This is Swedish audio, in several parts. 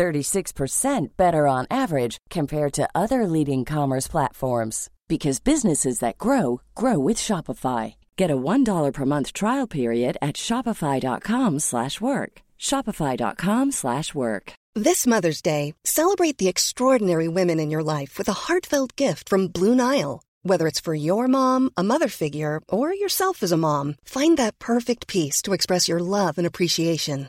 36% better on average compared to other leading commerce platforms because businesses that grow grow with Shopify. Get a $1 per month trial period at shopify.com/work. shopify.com/work. This Mother's Day, celebrate the extraordinary women in your life with a heartfelt gift from Blue Nile. Whether it's for your mom, a mother figure, or yourself as a mom, find that perfect piece to express your love and appreciation.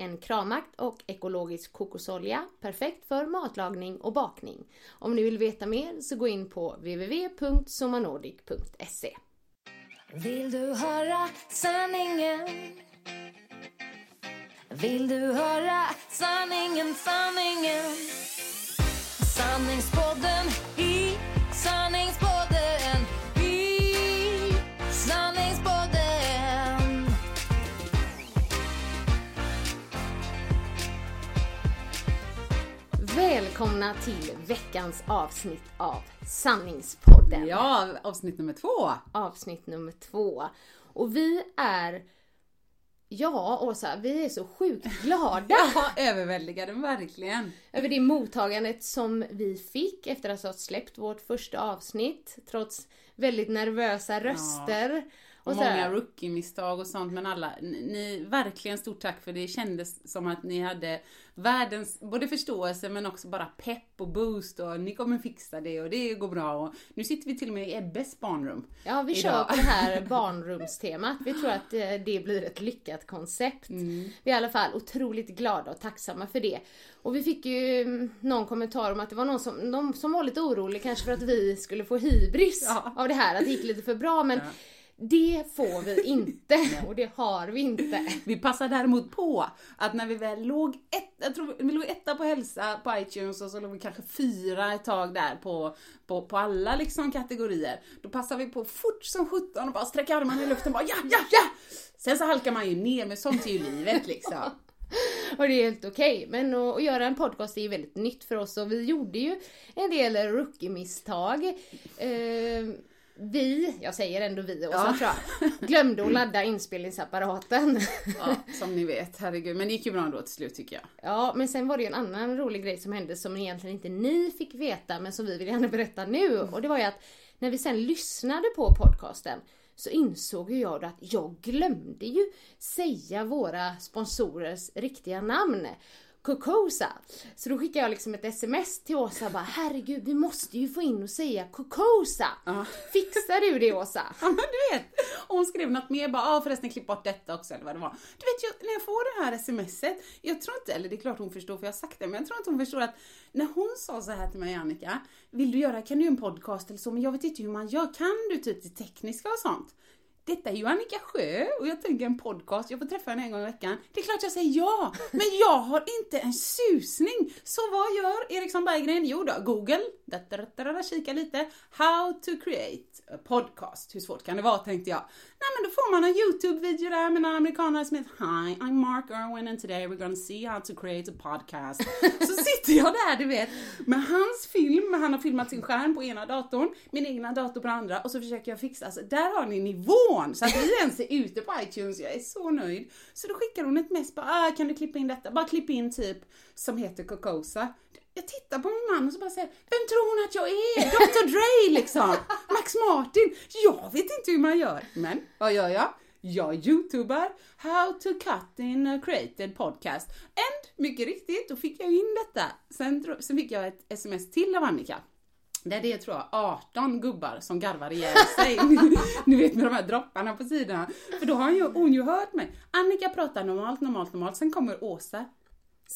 En kravmakt och ekologisk kokosolja, perfekt för matlagning och bakning. Om ni vill veta mer så gå in på www.somanordic.se. Vill du höra sanningen? Vill du höra sanningen, sanningen? Sanningspodden Välkomna till veckans avsnitt av Sanningspodden. Ja, avsnitt nummer två. Avsnitt nummer två. Och vi är, ja Åsa, vi är så sjukt glada Ja, överväldigade, verkligen. över det mottagandet som vi fick efter att ha släppt vårt första avsnitt. Trots väldigt nervösa röster. Och sådär. många rookie-misstag och sånt, men alla, ni, verkligen stort tack för det kändes som att ni hade världens, både förståelse men också bara pepp och boost och ni kommer fixa det och det går bra och nu sitter vi till och med i Ebbes barnrum. Ja, vi kör idag. på det här barnrumstemat. Vi tror att eh, det blir ett lyckat koncept. Vi är i alla fall otroligt glada och tacksamma för det. Och vi fick ju mm, någon kommentar om att det var någon som, någon som var lite orolig kanske för att vi skulle få hybris Ja. av det här, att det gick lite för bra. Men det får vi inte och det har vi inte. Vi passar däremot på att när vi väl låg ett, jag tror vi låg etta på hälsa på iTunes och så låg vi kanske fyra ett tag där på, på, på alla liksom kategorier. Då passar vi på fort som sjutton och bara sträcker armarna i luften och bara ja, ja, ja! Sen så halkar man ju ner, men sånt är ju livet liksom. Och det är helt okej. Men att, att göra en podcast är ju väldigt nytt för oss och vi gjorde ju en del rookie-misstag. Eh, vi, jag säger ändå vi Åsa Ja. tror jag, glömde att ladda inspelningsapparaten. Ja, som ni vet, herregud. Men det gick ju bra ändå till slut tycker jag. Ja, men sen var det ju en annan rolig grej som hände som egentligen inte ni fick veta men som vi vill gärna berätta nu. Och det var ju att när vi sen lyssnade på podcasten så insåg ju jag då att jag glömde ju säga våra sponsorers riktiga namn. Cocosa. Så då skickade jag liksom ett sms till Åsa bara herregud vi måste ju få in och säga Cocosa. Fixar du det Åsa? Ja men du vet, och hon skrev något mer, bara ah, förresten klipp bort detta också eller vad det var. Du vet jag, när jag får det här smset, jag tror inte, eller det är klart hon förstår för jag har sagt det, men jag tror inte hon förstår att när hon sa så här till mig Annika, vill du göra, kan du göra en podcast eller så, men jag vet inte hur man gör, kan du typ det tekniska och sånt? Detta är ju Annika Sjö och jag tänker en podcast, jag får träffa henne en gång i veckan. Det är klart jag säger ja, men jag har inte en susning. Så vad gör Eriksson Berggren? Jo då, Google, da, da, da, da, da, kika lite. How to create a podcast. Hur svårt kan det vara tänkte jag. Nej men då får man en YouTube-video där med en amerikanare som heter Hi, I'm Mark Irwin and today we're gonna see how to create a podcast. Så sitter jag där du vet med hans film, han har filmat sin skärm på ena datorn, min egna dator på den andra och så försöker jag fixa, alltså där har ni nivån så att vi ens är ute på iTunes, jag är så nöjd. Så då skickar hon ett mess bara, ah, kan du klippa in detta? Bara klipp in typ som heter Cocosa. Jag tittar på min man och så bara säger, vem tror hon att jag är? Dr Dre liksom! Max Martin! Jag vet inte hur man gör. Men vad gör jag? Jag youtubar How to cut in a created podcast. And mycket riktigt, då fick jag in detta. Sen, sen fick jag ett sms till av Annika. Där det är tror jag 18 gubbar som garvar ihjäl sig. Ni vet med de här dropparna på sidorna. För då har ju, hon ju hört mig. Annika pratar normalt, normalt, normalt. Sen kommer Åsa.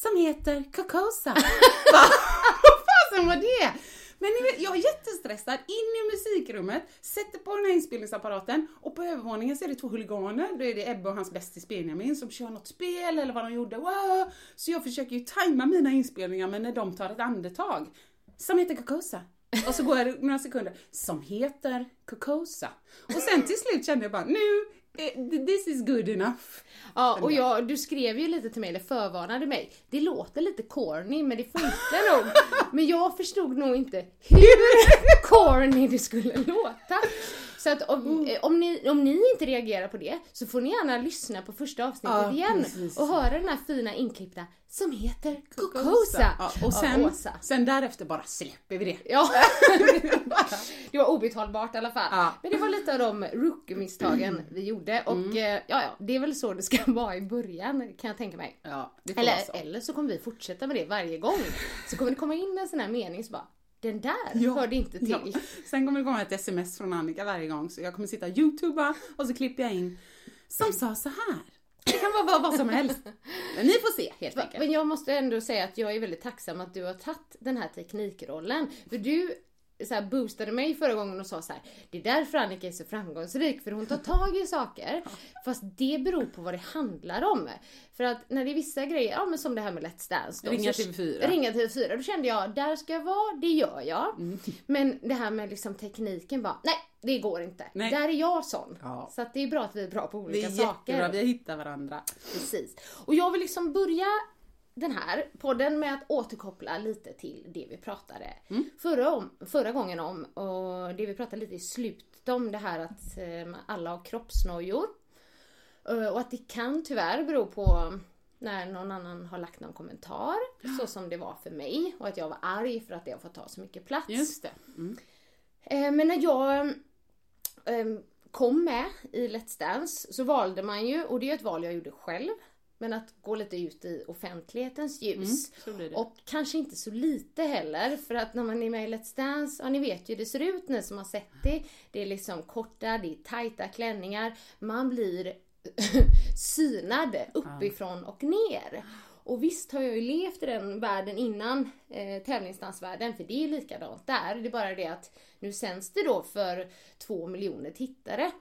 Som heter Kokosa. Va? Vad fasen var det? Men ni vet, jag är jättestressad, in i musikrummet, sätter på den här inspelningsapparaten och på övervåningen så är det två huliganer. Då är det Ebbe och hans bästis Benjamin som kör något spel eller vad de gjorde. Wow! Så jag försöker ju tajma mina inspelningar men när de tar ett andetag. Som heter Kokosa. Och så går det några sekunder. Som heter Kokosa. Och sen till slut kände jag bara nu, this is good enough. Ja, och jag, du skrev ju lite till mig, eller förvarnade mig. Det låter lite corny, men det funkar nog. Men jag förstod nog inte hur corny det skulle låta. Så att om, eh, om, ni, om ni inte reagerar på det så får ni gärna lyssna på första avsnittet Ja, igen precis. och höra den här fina inklippta som heter Kokosa. Ja, och sen, sen därefter bara släpper vi det. Ja, det var obetalbart i alla fall. Ja. Men det var lite av de rookie-misstagen vi gjorde och Mm. eh, ja, ja, det är väl så det ska vara i början kan jag tänka mig. Ja, Eller, så. eller så kommer vi fortsätta med det varje gång. Så kommer det komma in en sån här mening så bara, den där Ja, hörde inte till. Ja. Sen kommer det komma ett sms från Annika varje gång så jag kommer sitta och youtuba och så klipper jag in som sa så här. Det kan vara vad, vad som helst. Men ni får se helt enkelt. Men jag måste ändå säga att jag är väldigt tacksam att du har tagit den här teknikrollen. För du så boostade mig förra gången och sa så här: det är därför Annika är så framgångsrik, för hon tar tag i saker. Fast det beror på vad det handlar om. För att när det är vissa grejer, ja men som det här med Let's Dance. då, Ringa så- TV4. Ringa TV4. Då kände jag, där ska jag vara, det gör jag. Mm. Men det här med liksom tekniken bara, nej det går inte. Nej. Där är jag sån. Ja. Så att det är bra att vi är bra på Det olika är saker. jättebra, vi hittar varandra. Precis. Och jag vill liksom börja den här podden med att återkoppla lite till det vi pratade förra, om, förra gången om. Och det vi pratade lite i slutet om det här att eh, alla har kroppsnojor. Eh, och att det kan tyvärr bero på när någon annan har lagt någon kommentar. Så som det var för mig. Och att jag var arg för att det har fått ta så mycket plats. Just det. Mm. Eh, Men när jag eh, kom med i Let's Dance så valde man ju, och det är ett val jag gjorde själv, men att gå lite ut i offentlighetens ljus. så blir det. Och kanske inte så lite heller, för att när man är med i Let's Dance, ja ni vet ju hur det ser ut ni som har sett det. Det är liksom korta, det är tajta klänningar, man blir synad uppifrån och ner. Och visst har jag ju levt i den världen innan eh, tävlingsdansvärlden, för det är likadant där. Det är bara det att nu sänds det då för två miljoner tittare.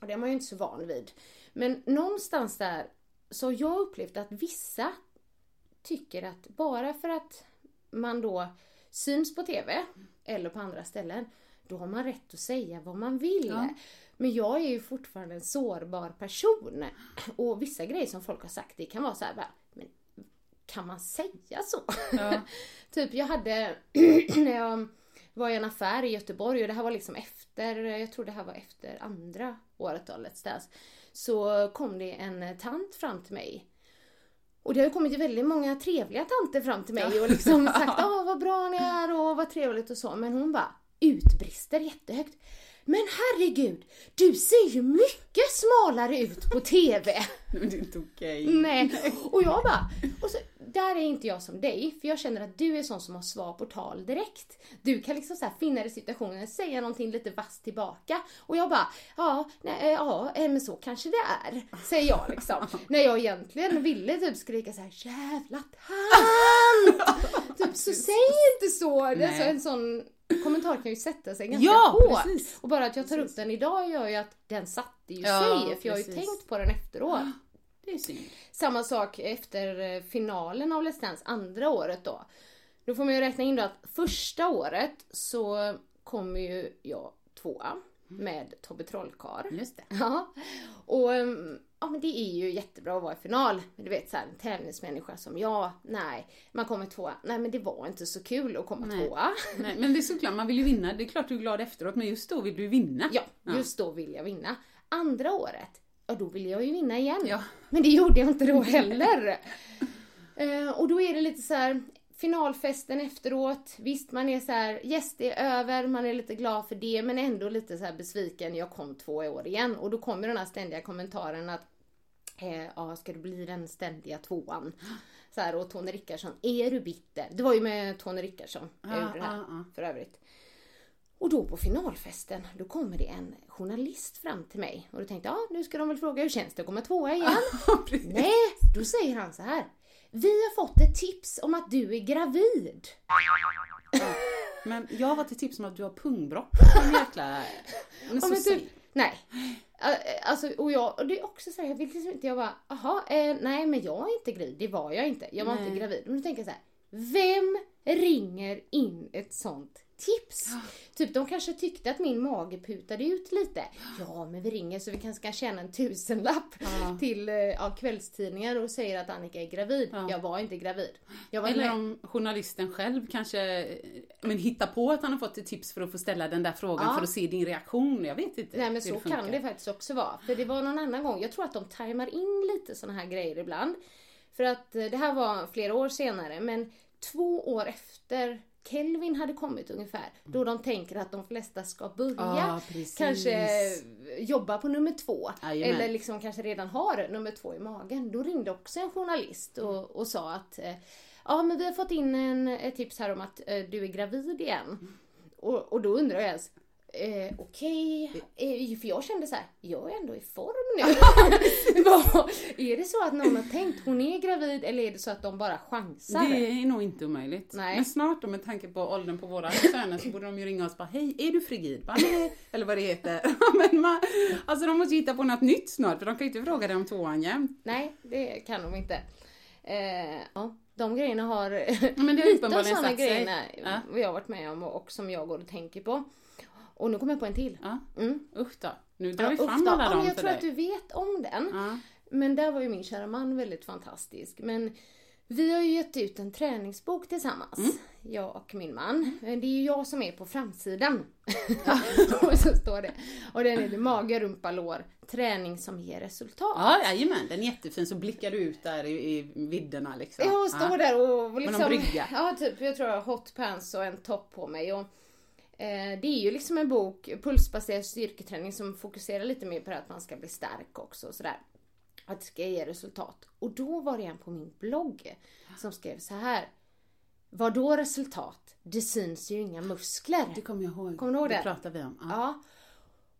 Och det är man ju inte så van vid. Men någonstans där så jag upplevt att vissa tycker att bara för att man då syns på TV eller på andra ställen, då har man rätt att säga vad man vill. Ja. Men jag är ju fortfarande en sårbar person. Och vissa grejer som folk har sagt, det kan vara så här bara, men kan man säga så? Ja. typ jag hade, när jag var i en affär i Göteborg och det här var liksom efter, jag tror det här var efter andra året av Let's Dance. Så kom det en tant fram till mig. Och det har ju kommit väldigt många trevliga tanter fram till mig och liksom sagt åh vad bra ni är och vad trevligt och så. Men hon bara utbrister jättehögt. Men herregud, du ser ju mycket smalare ut på TV. Men det är inte okej. Nej. Och jag bara, och så, där är inte jag som dig, för jag känner att du är sån som har svar på tal direkt. Du kan liksom så här finna dig i situationen, säga någonting lite vasst tillbaka. Och jag bara, ja, nej, eh, ja, eh, men så kanske det är. Säger jag liksom. När jag egentligen ville typ skrika så här, jävla tant! typ, så säg inte så. Det är Nej. så en sån kommentar kan ju sätta sig ganska Ja, hårt. precis. Och bara att jag tar upp den idag gör ju att den satte ju Ja, sig, för jag har ju precis. tänkt på den efteråt. Det är synd. Samma sak efter eh, finalen av Let's Dance andra året då. Då får man ju räkna in då att första året så kom ju jag tvåa med Tobbe Trollkarl. Just det. Ja. Och ehm, ja, men det är ju jättebra att vara i final. Men du vet så här, en tävlingsmänniska som jag, nej. Man kommer tvåa. Nej men det var inte så kul att komma Nej. tvåa. Nej, men det är såklart, man vill ju vinna. Det är klart du är glad efteråt, men just då vill du vinna. Ja, just då vill jag vinna. Andra året, ja då vill jag ju vinna igen. Ja. Men det gjorde jag inte då heller. Eh, och då är det lite så här finalfesten efteråt. Visst, man är så här, yes det är över, man är lite glad för det, men ändå lite så besviken. Jag kom två år igen och då kommer den här ständiga kommentaren att eh, ja, ska du bli den ständiga tvåan? Så här, och Tony Rickardsson, är du bitter? Det var ju med Tony Rickardsson jag Ja, gjorde det här ja, ja. för övrigt. Och då på finalfesten, då kommer det en journalist fram till mig och då tänkte jag, ja nu ska de väl fråga hur känns det att komma tvåa igen? Nej, då säger han så här. Vi har fått ett tips om att du är gravid. Men jag har fått ett tips om att du har pungbrock. En jäkla... Men Ja, så men säg- typ, nej. Alltså, och, jag, och det är också så här, jag vill liksom inte, jag bara, aha, eh, nej men jag är inte gravid, det var jag inte. Jag var inte Nej. gravid. Men då tänker jag så här, vem ringer in ett sånt tips? Typ de kanske tyckte att min mage putade ut lite. Ja men vi ringer så vi kanske kan tjäna en tusenlapp Ja. till eh, ja, kvällstidningar och säger att Annika är gravid. Ja. Jag var inte gravid. Var Eller med- om journalisten själv kanske eh, men hittar på att han har fått ett tips för att få ställa den där frågan Ja. för att se din reaktion. Jag vet inte Nej men så funkar. kan det faktiskt också vara. För det var någon annan gång, jag tror att de tajmar in lite såna här grejer ibland. För att eh, det här var flera år senare men två år efter Kelvin hade kommit ungefär. Då de tänker att de flesta ska börja Ja, precis. kanske jobba på nummer två. Jajamän. Eller liksom kanske redan har nummer två i magen. Då ringde också en journalist och, och sa att eh, Ja men vi har fått in en, ett tips här om att eh, du är gravid igen. Och, och då undrar jag ens, eh, okej, eh, för jag kände så här, jag är ändå i form nu. Är det så att någon har tänkt hon är gravid eller är det så att de bara chansar? Det är nog inte omöjligt. Nej. Men snart då med tanke på åldern på våra söner så borde de ju ringa oss och bara Hej, är du frigid? Bara, Nej. Eller vad det heter. Men man, alltså de måste hitta på något nytt snart för de kan ju inte fråga dig om tvåan jämt. Nej, det kan de inte. Eh, ja, de grejerna har Men det lite av sådana grejerna Ja. har varit med om och, och som jag går och tänker på. Och nu kommer jag på en till. Ja. Mm. Usch då. Nu drar Ja, vi fram alla ja, dem men Jag tror dig. att du vet om den. Ja. Men där var ju min kära man väldigt fantastisk. Men vi har ju gett ut en träningsbok tillsammans. Mm. Jag och min man. Men det är ju jag som är på framsidan. och så står det. Och den heter Mage, rumpa, lår. Träning som ger resultat. Ja, jajamän, den är jättefin så blickar du ut där i, i vidderna liksom. Jag står där och liksom... någon brygga. Ja, typ. Jag tror jag har hot pants och en topp på mig. Och, det är ju liksom en bok, pulsbaserad styrketräning som fokuserar lite mer på att man ska bli stark också och sådär. Att det ska ge resultat. Och då var det en på min blogg som skrev så här. Vad då resultat? Det syns ju inga muskler. Det kommer jag ihåg. Kommer du ihåg det? Det pratar vi om. Ja. Ja.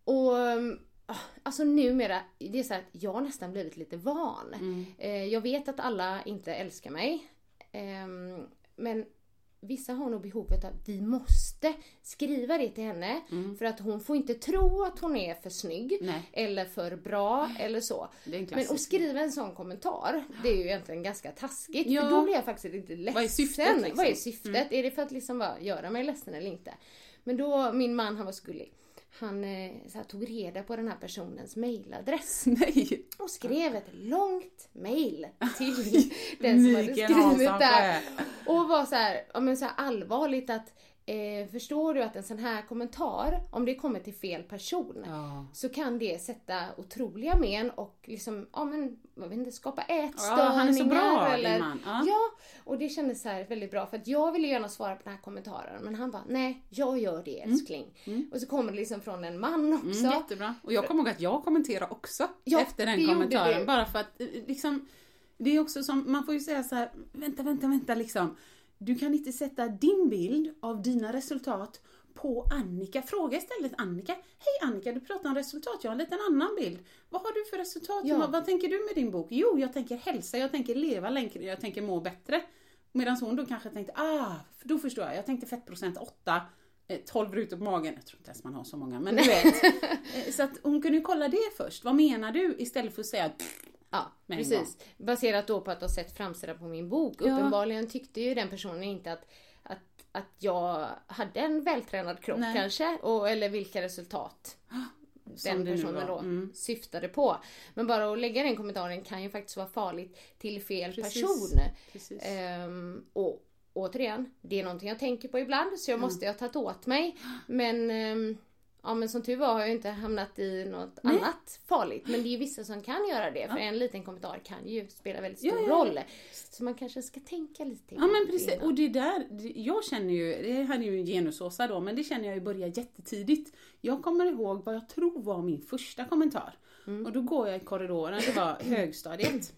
Och um, alltså numera, det är så att jag har nästan blivit lite van. Mm. Eh, jag vet att alla inte älskar mig. Ehm, men vissa har nog behovet att vi måste skriva det till henne. För att hon får inte tro att hon är för snygg. Mm. Nej. Eller för bra eller så. Men att skriva en sån kommentar, det är ju egentligen ganska taskigt. Ja. För då blir jag faktiskt lite ledsen. Vad är syftet, liksom? Mm. Vad är syftet? Är det för att liksom bara göra mig ledsen eller inte? Men då, min man han var så gullig. Han eh, här, tog reda på den här personens mailadress Nej. och skrev ett långt mail till den som hade skrivit. Sjö. Och var så här, ja, men så här allvarligt att eh, förstår du att en sån här kommentar, om det kommer till fel person, Ja. så kan det sätta otroliga men och liksom, ja men, jag vet inte, skapa ätstörningar. Ja, han är så bra, eller, man. Ja. Ja, och det kändes så här väldigt bra för att jag ville gärna svara på den här kommentaren men han bara, nej, jag gör det älskling. Och så kommer det liksom från en man också. Mm, jättebra. Och jag kommer ihåg att jag kommenterade också Ja, efter den kommentaren. Bara för att eh, liksom, det är också som, man får ju säga så här, vänta, vänta, vänta liksom. Du kan inte sätta din bild av dina resultat på Annika. Fråga istället Annika. Hej Annika, du pratar om resultat. Jag har en liten annan bild. Vad har du för resultat? Ja. Vad, vad tänker du med din bok? Jo, jag tänker hälsa, jag tänker leva längre, jag tänker må bättre. Medan hon då kanske tänkte, ah, då förstår jag. Jag tänkte fettprocent 8, eh, 12 rutor på magen. Jag tror inte ens man har så många, men du vet. Eh, Så att hon kunde ju kolla det först. Vad menar du? Istället för att säga Ja, precis. Baserat då på att ha sett framsidan på min bok. Ja. Uppenbarligen tyckte ju den personen inte att, att, att jag hade en vältränad kropp Nej. kanske. Och, eller vilka resultat den personen då Mm. syftade på. Men bara att lägga den kommentaren kan ju faktiskt vara farligt till fel Precis. person. Precis. Ehm, och återigen, det är någonting jag tänker på ibland så jag Mm. måste ju ha tagit åt mig. Men, ehm, ja, men som tur var har jag inte hamnat i något Nej. annat farligt. Men det är ju vissa som kan göra det för en liten kommentar kan ju spela väldigt stor Ja, ja, ja. roll. Så man kanske ska tänka lite Ja men innan. precis, och det där, jag känner ju, det här är ju en genusåsa då, men det känner jag ju börjar jättetidigt. Jag kommer ihåg vad jag tror var min första kommentar. Och då går jag i korridoren, det var högstadiet.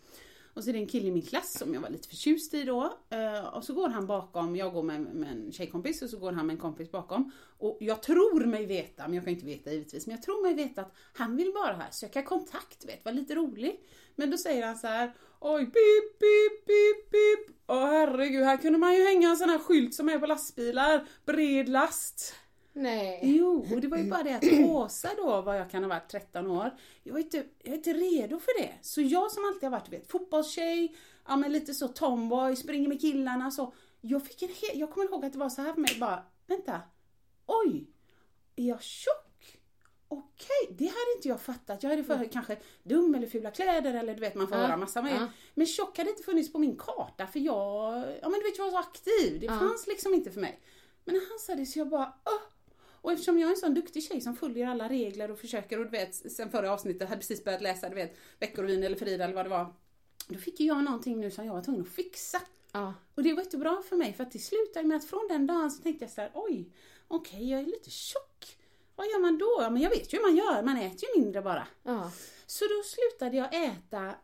Och så är det en kille i min klass som jag var lite förtjust i då. Eh, och så går han bakom, jag går med, med en tjejkompis och så går han med en kompis bakom. Och jag tror mig veta, men jag kan inte veta givetvis, men jag tror mig veta att han vill bara här söka kontakt, vet, vara lite rolig. Men då säger han så här, oj, pip, pip, pip, pip. Åh herregud, här kunde man ju hänga en sån här skylt som är på lastbilar, bred last. Nej. Jo, och det var ju bara det att Åsa då, vad jag kan ha varit 13 år, jag är inte, jag är inte redo för det. Så jag som alltid har varit vet, fotbollstjej, ja men lite så tomboy, springer med killarna så. Jag fick en he- jag kommer ihåg att det var så här för mig, bara, vänta, oj, är jag tjock? Okej, det hade inte jag fattat. Jag hade för kanske dum eller fula kläder eller du vet man får höra massa med. ja. Men tjock hade inte funnits på min karta för jag, ja men du vet jag var så aktiv. Det fanns liksom inte för mig. Men när han sa det så jag bara, Åh! Och eftersom jag är en sån duktig tjej som följer alla regler och försöker och du vet sen förra avsnittet hade precis börjat läsa du vet Veckorevyn eller Frida eller vad det var. Då fick ju jag någonting nu som jag var tvungen att fixa. Ja. Och det var jättebra för mig för att det slutade med att från den dagen så tänkte jag så här, oj, okej jag är lite tjock. Vad gör man då? Ja, men jag vet ju hur man gör, man äter ju mindre bara. Ja. Så då slutade jag äta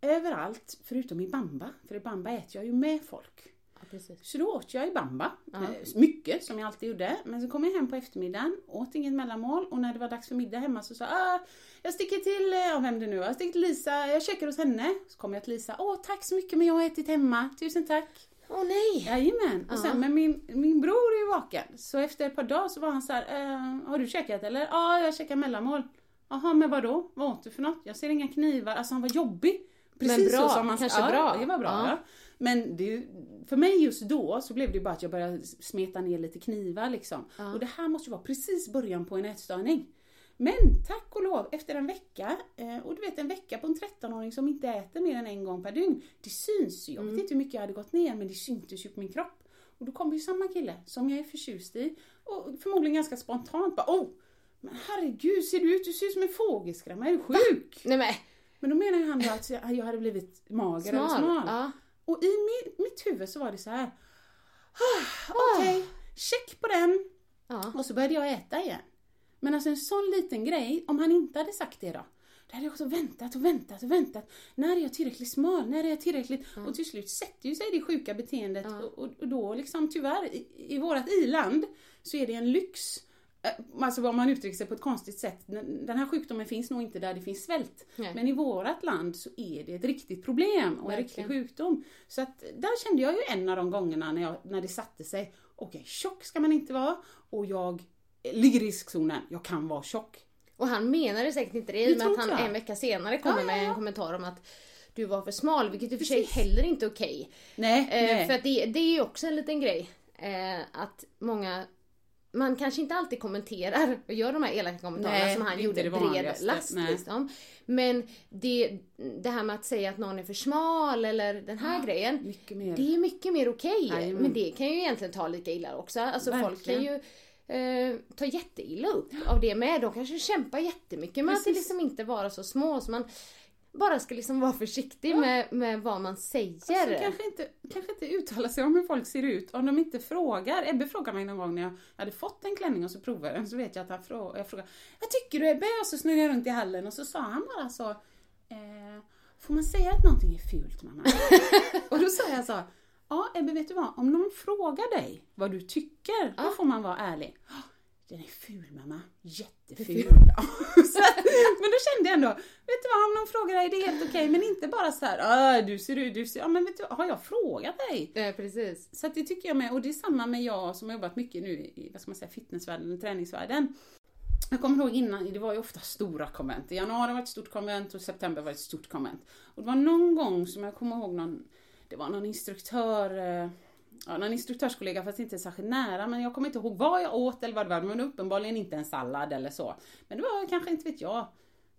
överallt förutom i bamba, för i bamba äter jag ju med folk. Precis. Så då åt jag i bamba, Ja. eh, mycket som jag alltid gjorde. Men så kom jag hem på eftermiddagen, åt inget mellanmål och när det var dags för middag hemma så sa jag ah, jag sticker till, eh, ja vem det nu var, jag sticker till Lisa, jag käkar hos henne. Så kom jag till Lisa, åh tack så mycket men jag har ätit hemma, tusen tack. Åh nej! Jajamän, och sen men min, min bror är ju vaken. Så efter ett par dagar så var han så här, eh, har du käkat eller? Ja, jag käkar mellanmål. Jaha, men vadå? Vad åt du för något? Jag ser inga knivar. Alltså han var jobbig. Precis bra, så som man kanske ja, bra. det var bra. Ja. Men det, för mig just då så blev det bara att jag började smeta ner lite knivar liksom. Ja. Och det här måste ju vara precis början på en ätstörning. Men tack och lov, efter en vecka, eh, och du vet en vecka på en 13-åring som inte äter mer än en gång per dygn, det syns ju. Jag vet inte hur mycket jag hade gått ner men det syntes ju på min kropp. Och då kom ju samma kille som jag är förtjust i och förmodligen ganska spontant bara oh, men herregud ser du ut, du ser ut som en fågelskrämma, är du sjuk? Nej men, Men då menar han då att jag hade blivit mager eller smal. smal. Ja. Och i mitt, huvud så var det så här. "Ah, Okej, check på den. Ja. Och så började jag äta igen. Men alltså en sån liten grej, om han inte hade sagt det då. Då hade jag också väntat och väntat och väntat. När är jag tillräckligt smal? När är jag tillräckligt? Och till slut sätter ju sig det sjuka beteendet och, och, och då liksom tyvärr i, i vårat iland så är det en lyx. Eh, Alltså om man uttrycker sig på ett konstigt sätt. Den här sjukdomen finns nog inte där det finns svält. Nej. Men i vårat land så är det ett riktigt problem och en riktig sjukdom. Så att där kände jag ju en av de gångerna när, jag, när det satte sig. Okej, tjock ska man inte vara och jag ligger i riskzonen. Jag kan vara tjock. Och han menade säkert inte det i och med att han jag. en vecka senare kommer Ja, ja, med ja. en kommentar om att du var för smal, vilket i och för sig heller inte är okej. Nej, Eh, nej. för det, det är ju också en liten grej. Eh, att många man kanske inte alltid kommenterar och gör de här elaka kommentarerna Nej, som han gjorde det bred last. Liksom. Men det, det här med att säga att någon är för smal eller den här grejen. mycket mer. Det är mycket mer okej. Jajamän. men det kan ju egentligen ta lika illa också. Alltså folk kan Verkligen. ju eh, ta jätteilla upp av det med. De kanske kämpar jättemycket med att Precis. liksom inte vara så små. Så man bara ska liksom vara försiktig med, med vad man säger. Alltså, kanske, inte, kanske inte uttala sig om hur folk ser ut om de inte frågar. Ebbe frågade mig någon gång när jag hade fått en klänning och så provade den så vet jag att han frå, jag frågade Vad tycker du Ebbe? Och så snurrade jag runt i hallen och så sa han bara så eh, Får man säga att någonting är fult mamma? och då sa jag så Ja Ebbe vet du vad? Om någon frågar dig vad du tycker, då Ja. får man vara ärlig. "Ah, Den är ful mamma, jätteful. Ful. så, men då kände jag ändå, vet du vad, om någon frågar dig det är helt okej, men inte bara så här, ah, du ser ut, du ser, ja men vet du har jag frågat dig? Eh, precis. Så att det tycker jag med, och det är samma med jag som har jobbat mycket nu i, vad ska man säga, fitnessvärlden, träningsvärlden. Jag kommer ihåg innan, det var ju ofta stora konvent. I januari var ett stort konvent och september var ett stort konvent. Och det var någon gång som jag kommer ihåg någon, det var någon instruktör, eh, ja, någon instruktörskollega fast inte särskilt nära, men jag kommer inte ihåg vad jag åt eller vad det var, men uppenbarligen inte en sallad eller så. Men det var kanske, inte vet jag,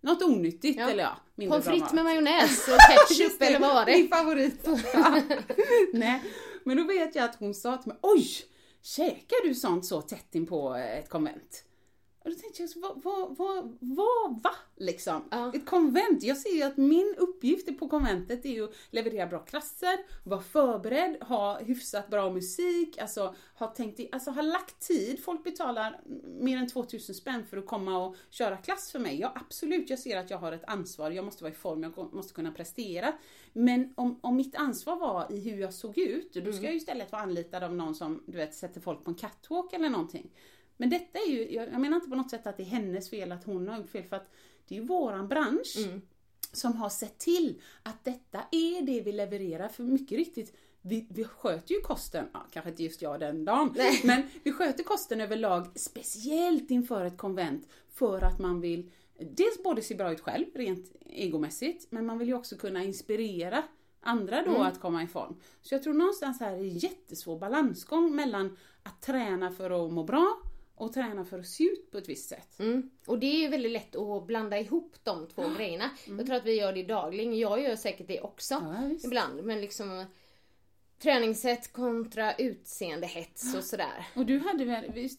något onyttigt Ja. eller ja, Pommes frites med majonnäs och ketchup eller vad var Min det? favorit. Nej, men då vet jag att hon sa till mig, oj! Käkar du sånt så tätt in på ett konvent? Och då tänkte jag, så, vad, vad, vad, vad, va? Liksom. Ja. Ett konvent. Jag ser ju att min uppgift på konventet är ju att leverera bra klasser, vara förberedd, ha hyfsat bra musik, alltså ha tänkt i, alltså ha lagt tid. Folk betalar mer än 2000 spänn för att komma och köra klass för mig. Ja absolut, jag ser att jag har ett ansvar, jag måste vara i form, jag måste kunna prestera. Men om, om mitt ansvar var i hur jag såg ut, då ska jag ju istället vara anlitad av någon som du vet, sätter folk på en catwalk eller någonting. Men detta är ju, jag menar inte på något sätt att det är hennes fel att hon har gjort fel för att det är ju våran bransch som har sett till att detta är det vi levererar. För mycket riktigt, vi, vi sköter ju kosten, ja, kanske inte just jag den dagen, men vi sköter kosten överlag speciellt inför ett konvent för att man vill dels både se bra ut själv rent egomässigt, men man vill ju också kunna inspirera andra då att komma i form. Så jag tror någonstans här är en jättesvår balansgång mellan att träna för att må bra och träna för att se ut på ett visst sätt. Mm. Och det är ju väldigt lätt att blanda ihop de två grejerna. Jag tror att vi gör det dagligen. Jag gör säkert det också Ja, ibland. Men liksom träningssätt kontra utseendehets och sådär. Och du, hade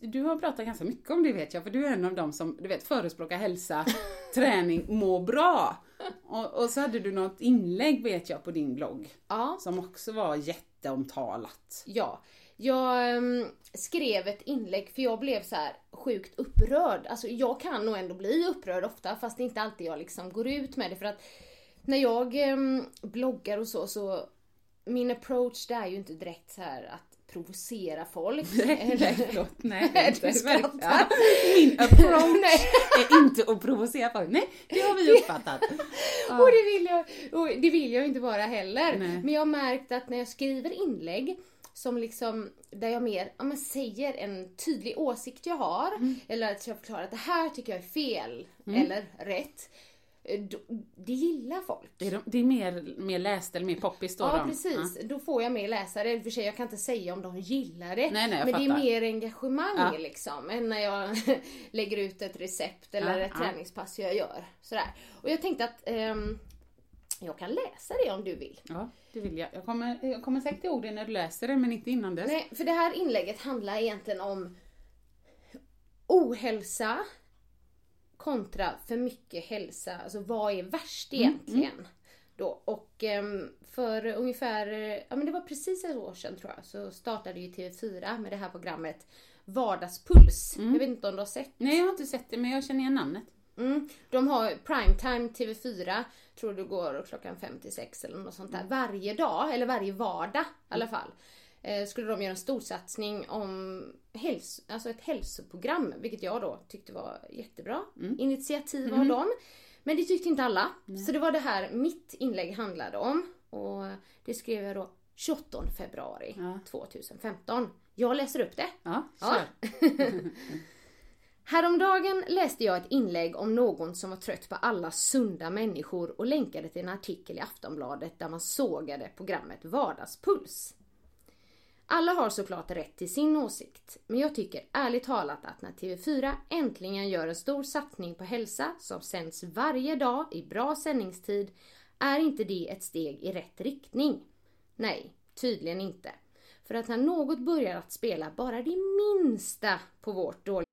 du har pratat ganska mycket om det vet jag, för du är en av dem som du vet, förespråkar hälsa, träning, må bra. Och, och så hade du något inlägg vet jag på din blogg Ja. som också var jätteomtalat. Ja. Jag ehm, skrev ett inlägg för jag blev så här sjukt upprörd. Alltså jag kan nog ändå bli upprörd ofta fast det är inte alltid jag liksom går ut med det för att när jag ehm, bloggar och så så min approach det är ju inte direkt så här att provocera folk. Nej, förlåt. Nej, det är inte. Du skrattar. Min approach Nej. är inte att provocera folk. Nej, det har vi uppfattat. Och det vill jag, och det vill jag inte vara heller. Nej. Men jag har märkt att när jag skriver inlägg som liksom, där jag mer ja, men säger en tydlig åsikt jag har, Mm. eller att jag förklarar att det här tycker jag är fel, eller rätt. eh, det gillar folk. Det är, de- det är mer, mer läst eller mer poppis då. Ja de. precis, då får jag mer läsare. I och för sig jag kan inte säga om de gillar det. Nej, nej, men det är fattar. mer engagemang Ja. liksom. Än när jag lägger ut ett recept eller Ja, ett ja. träningspass jag gör. Sådär. Och jag tänkte att ehm, jag kan läsa det om du vill. Ja, det vill jag. Jag kommer, jag kommer säkert ihåg det när du läser det, men inte innan dess. Nej, för det här inlägget handlar egentligen om ohälsa kontra för mycket hälsa. Alltså vad är värst egentligen? Då. Och ehm, för ungefär, ja men det var precis ett år sedan tror jag, så startade ju TV4 med det här programmet Vardagspuls. Jag vet inte om du har sett? Nej, jag har inte sett det, men jag känner igen namnet. Mm. De har primetime TV4, tror det går klockan 5 till 6 eller något sånt där. Varje dag, eller varje vardag i alla fall. Eh, skulle de göra en stor satsning om häls- alltså ett hälsoprogram, vilket jag då tyckte var jättebra. Initiativ av dem. Men det tyckte inte alla. Så det var det här mitt inlägg handlade om. Och det skrev jag då 28 februari Ja. 2015. Jag läser upp det. Ja, Ja. Häromdagen läste jag ett inlägg om någon som var trött på alla sunda människor och länkade till en artikel i Aftonbladet där man sågade programmet Vardagspuls. Alla har såklart rätt till sin åsikt, men jag tycker ärligt talat att när TV4 äntligen gör en stor satsning på hälsa som sänds varje dag i bra sändningstid är inte det ett steg i rätt riktning. Nej, tydligen inte. För att när något börjar att spela bara det minsta på vårt dåliga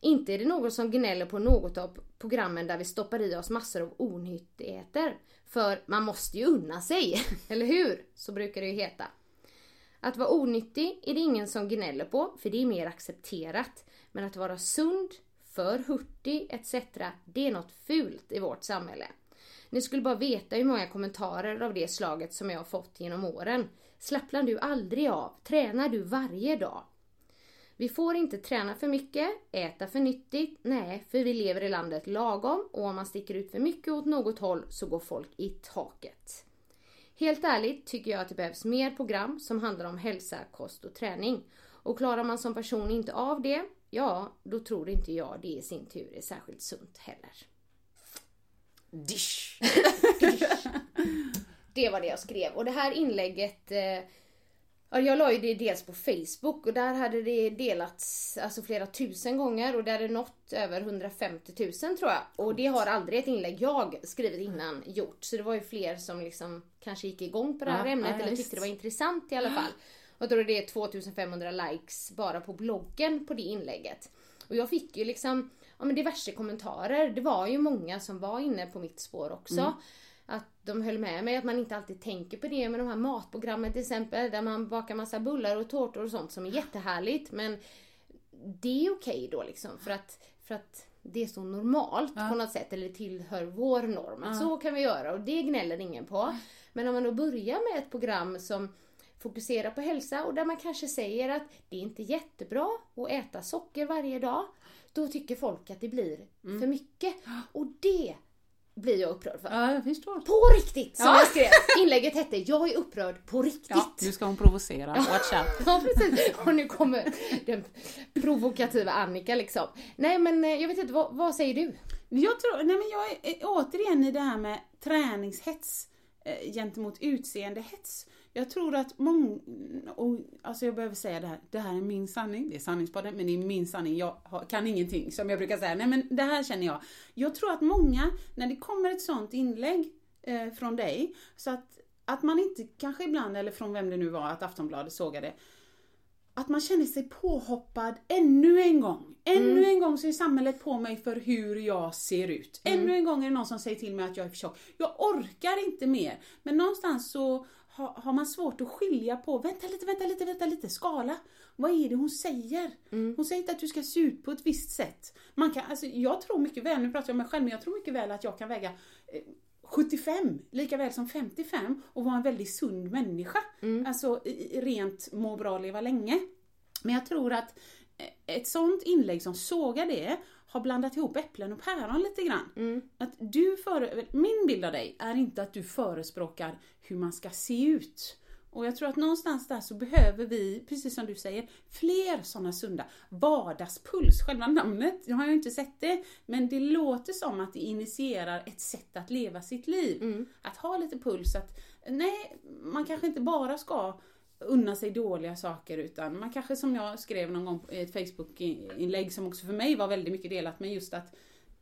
Inte är det någon som gnäller på något av programmen där vi stoppar i oss massor av onyttigheter. För man måste ju unna sig, eller hur? Så brukar det ju heta. Att vara onyttig är det ingen som gnäller på, för det är mer accepterat. Men att vara sund, för hurtig etc. Det är något fult i vårt samhälle. Ni skulle bara veta hur många kommentarer av det slaget som jag har fått genom åren. Slappnar du aldrig av? Tränar du varje dag? Vi får inte träna för mycket, äta för nyttigt, nej, för vi lever i landet lagom och om man sticker ut för mycket åt något håll så går folk i taket. Helt ärligt tycker jag att det behövs mer program som handlar om hälsa, kost och träning. Och klarar man som person inte av det, ja, då tror inte jag det i sin tur är särskilt sunt heller. Dish! Det var det jag skrev. Och det här inlägget eh, jag la ju det dels på Facebook och där hade det delats alltså flera tusen gånger och det hade nått över 150 000 tror jag. Och det har aldrig ett inlägg jag skrivit innan gjort. Så det var ju fler som liksom kanske gick igång på det här Ja, ämnet ja, eller tyckte det var intressant i alla fall. Och jag tror det är 2500 likes bara på bloggen på det inlägget. Och jag fick ju liksom ja, men diverse kommentarer. Det var ju många som var inne på mitt spår också. Att de höll med mig att man inte alltid tänker på det med de här matprogrammen till exempel där man bakar massa bullar och tårtor och sånt som är jättehärligt men det är okej då liksom för att, för att det är så normalt på något sätt eller tillhör vår norm. Att så kan vi göra och det gnäller ingen på. Men om man då börjar med ett program som fokuserar på hälsa och där man kanske säger att det är inte jättebra att äta socker varje dag. Då tycker folk att det blir för mycket. Och det blir jag upprörd för. Ja, jag förstår. På riktigt! Som Ja. jag skrev. Inlägget hette Jag är upprörd på riktigt. Ja, nu ska hon provocera. Watch out. Ja precis, och nu kommer den provokativa Annika liksom. Nej men eh, jag vet inte, vad, vad säger du? Jag tror, nej men jag är eh, återigen i det här med träningshets eh, gentemot utseendehets. Jag tror att många, och alltså jag behöver säga det här, det här är min sanning, det är sanningspodden, men det är min sanning, jag kan ingenting som jag brukar säga, nej men det här känner jag. Jag tror att många, när det kommer ett sånt inlägg eh, från dig, så att, att man inte kanske ibland, eller från vem det nu var, att Aftonbladet sågade, att man känner sig påhoppad ännu en gång. Ännu en gång så är samhället på mig för hur jag ser ut. Ännu en gång är det någon som säger till mig att jag är för tjock. Jag orkar inte mer. Men någonstans så har, har man svårt att skilja på, vänta lite, vänta lite, vänta lite, skala. Vad är det hon säger? Hon säger inte att du ska se ut på ett visst sätt. Man kan, alltså, jag tror mycket väl, nu pratar jag om mig själv, men jag tror mycket väl att jag kan väga eh, 75 lika väl som 55 och vara en väldigt sund människa. Alltså i- i- rent må bra, leva länge. Men jag tror att eh, ett sånt inlägg som sågar det har blandat ihop äpplen och päron lite grann. Att du före, min bild av dig är inte att du förespråkar hur man ska se ut. Och jag tror att någonstans där så behöver vi, precis som du säger, fler sådana sunda. Vardagspuls, själva namnet, jag har ju inte sett det, men det låter som att det initierar ett sätt att leva sitt liv. Att ha lite puls, att nej, man kanske inte bara ska unna sig dåliga saker utan man kanske som jag skrev någon gång i ett Facebook-inlägg som också för mig var väldigt mycket delat med just att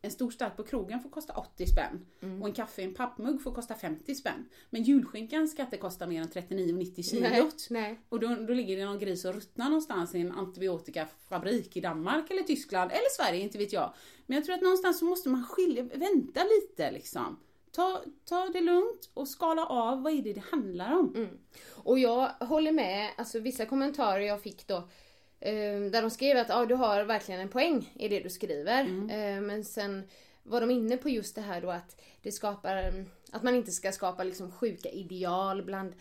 en stor stark på krogen får kosta 80 spänn och en kaffe i en pappmugg får kosta 50 spänn. Men julskinkan ska inte kosta mer än 39,90 kilot. Och då, då ligger det någon gris och ruttnar någonstans i en antibiotikafabrik i Danmark eller Tyskland eller Sverige, inte vet jag. Men jag tror att någonstans så måste man skilja, vänta lite liksom. Ta, ta det lugnt och skala av, vad är det det handlar om? Och jag håller med, alltså vissa kommentarer jag fick då eh, där de skrev att ah, du har verkligen en poäng i det du skriver. Eh, men sen var de inne på just det här då att det skapar, mm, att man inte ska skapa liksom sjuka ideal bland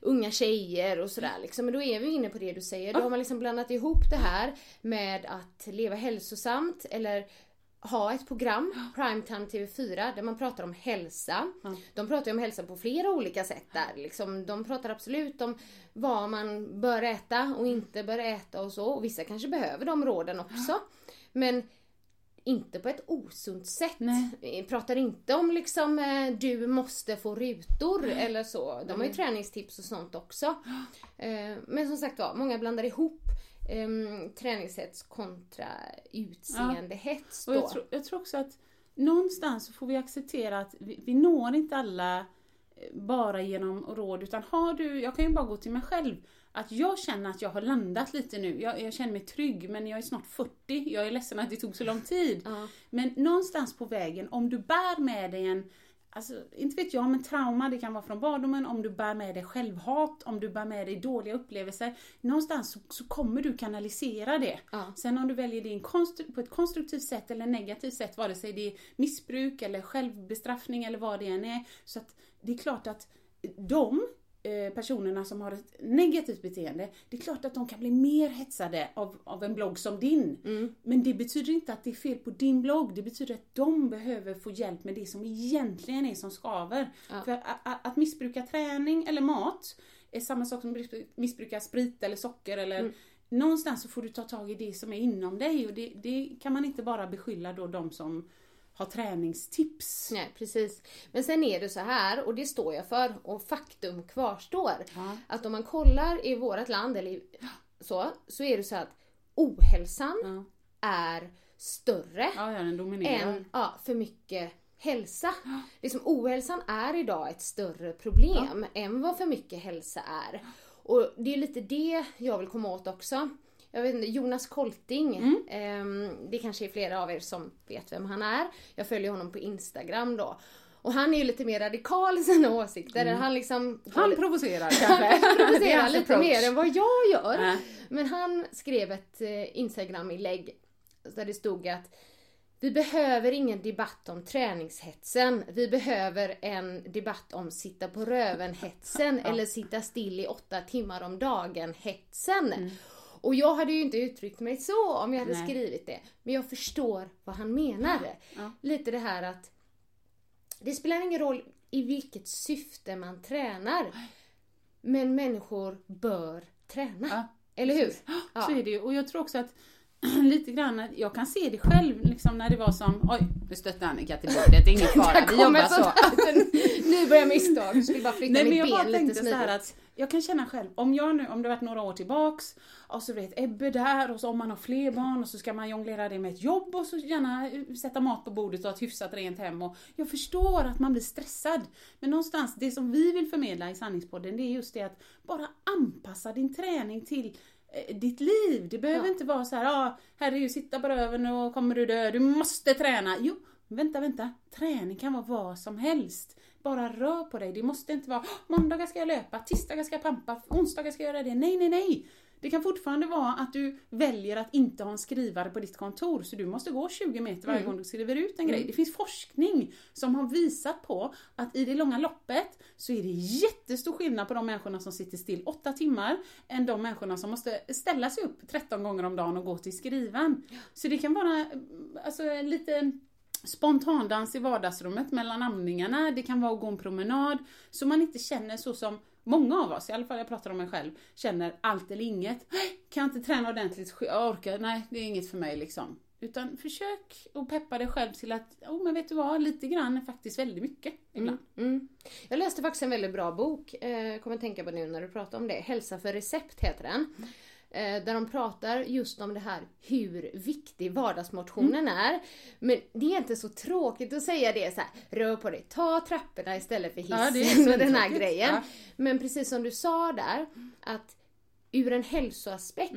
unga tjejer och sådär liksom. Men då är vi inne på det du säger. Då har man liksom blandat ihop det här med att leva hälsosamt eller ha ett program, Primetime TV4, där man pratar om hälsa. De pratar om hälsa på flera olika sätt där. Liksom, de pratar absolut om vad man bör äta och inte bör äta och så. Och vissa kanske behöver de råden också. Men inte på ett osunt sätt. Nej. Pratar inte om liksom eh, du måste få rutor eller så. De har ju träningstips och sånt också. Eh, Men som sagt var, många blandar ihop um, träningshets kontra utseendehets Och då. jag, tror, jag tror också att någonstans så får vi acceptera att vi, vi når inte alla eh, bara genom råd utan har du, jag kan ju bara gå till mig själv, att jag känner att jag har landat lite nu. Jag, jag känner mig trygg men jag är snart 40, jag är ledsen att det tog så lång tid. Ja. Men någonstans på vägen, om du bär med dig en Alltså, inte vet jag, men trauma, det kan vara från barndomen, om du bär med dig självhat, om du bär med dig dåliga upplevelser. Någonstans så, så kommer du kanalisera det. Ja. Sen om du väljer det på ett konstruktivt sätt eller negativt sätt, vare sig det är missbruk eller självbestraffning eller vad det än är. Så att det är klart att de personerna som har ett negativt beteende, det är klart att de kan bli mer hetsade av, av en blogg som din. Men det betyder inte att det är fel på din blogg, det betyder att de behöver få hjälp med det som egentligen är som skaver. För att, att, att missbruka träning eller mat är samma sak som att missbruka sprit eller socker eller Någonstans så får du ta tag i det som är inom dig. Och det, det kan man inte bara beskylla då de som har träningstips. Nej precis. Men sen är det så här och det står jag för och faktum kvarstår. Att om man kollar i vårt land eller i, så, så är det så att ohälsan är större Ja, ja än ja, för mycket hälsa. Liksom, ohälsan är idag ett större problem än vad för mycket hälsa är. Och det är lite det jag vill komma åt också. Jag vet inte, Jonas Kolting, ehm, det kanske är flera av er som vet vem han är. Jag följer honom på Instagram då. Och han är ju lite mer radikal i sina åsikter. Han liksom... Han provocerar kanske. Han provocerar lite approach. mer än vad jag gör. Nej. Men han skrev ett eh, Instagram-inlägg där det stod att vi behöver ingen debatt om träningshetsen. Vi behöver en debatt om sitta på röven-hetsen eller sitta still i åtta timmar om dagen-hetsen. Och jag hade ju inte uttryckt mig så om jag hade Nej. skrivit det. Men jag förstår vad han menade. Lite det här att det spelar ingen roll i vilket syfte man tränar. Men människor bör träna. Ja, Eller hur? Så är det ju. Och jag tror också att lite grann, jag kan se det själv liksom när det var som, oj, nu stötte Annika till bordet, det är ingen fara, vi jobbar så. nu börjar misstag. Jag skulle bara flytta Nej men mitt ben lite tänkte så smidigt. här att jag kan känna själv, om jag nu, om det varit några år tillbaks och så vet Ebbe där och så om man har fler barn och så ska man jonglera det med ett jobb och så gärna eh, sätta mat på bordet och ha ett hyfsat rent hem och jag förstår att man blir stressad. Men någonstans, det som vi vill förmedla i Sanningspodden det är just det att bara anpassa din träning till eh, ditt liv. Det behöver Ja. inte vara så här, ah, här är ju sitta på röven och kommer du dö, du måste träna. Jo, vänta, vänta. Träning kan vara vad som helst. Bara rör på dig. Det måste inte vara "Åh, måndagar ska jag löpa, tisdagar ska jag pampa, onsdagar ska jag göra det. Nej, nej, nej. Det kan fortfarande vara att du väljer att inte ha en skrivare på ditt kontor så du måste gå 20 meter varje gång du skriver ut en grej. Det finns forskning som har visat på att i det långa loppet så är det jättestor skillnad på de människorna som sitter still 8 timmar än de människorna som måste ställa sig upp 13 gånger om dagen och gå till skrivan. Så det kan vara alltså, en liten spontandans i vardagsrummet mellan amningarna, det kan vara att gå en promenad, så man inte känner så som många av oss, i alla fall jag pratar om mig själv, känner allt eller inget. Kan jag inte träna ordentligt, jag orkar, nej det är inget för mig liksom. Utan försök att peppa dig själv till att, oh men vet du vad, lite grann är faktiskt väldigt mycket ibland. Mm. Jag läste faktiskt en väldigt bra bok, eh, kommer att tänka på nu när du pratar om det. Hälsa för recept heter den. Eh, där de pratar just om det här hur viktig vardagsmotionen är. Men det är inte så tråkigt att säga det så här, rör på dig, ta trapporna istället för hissen Ja, och den här grejen. Ja. Men precis som du sa där, att ur en hälsoaspekt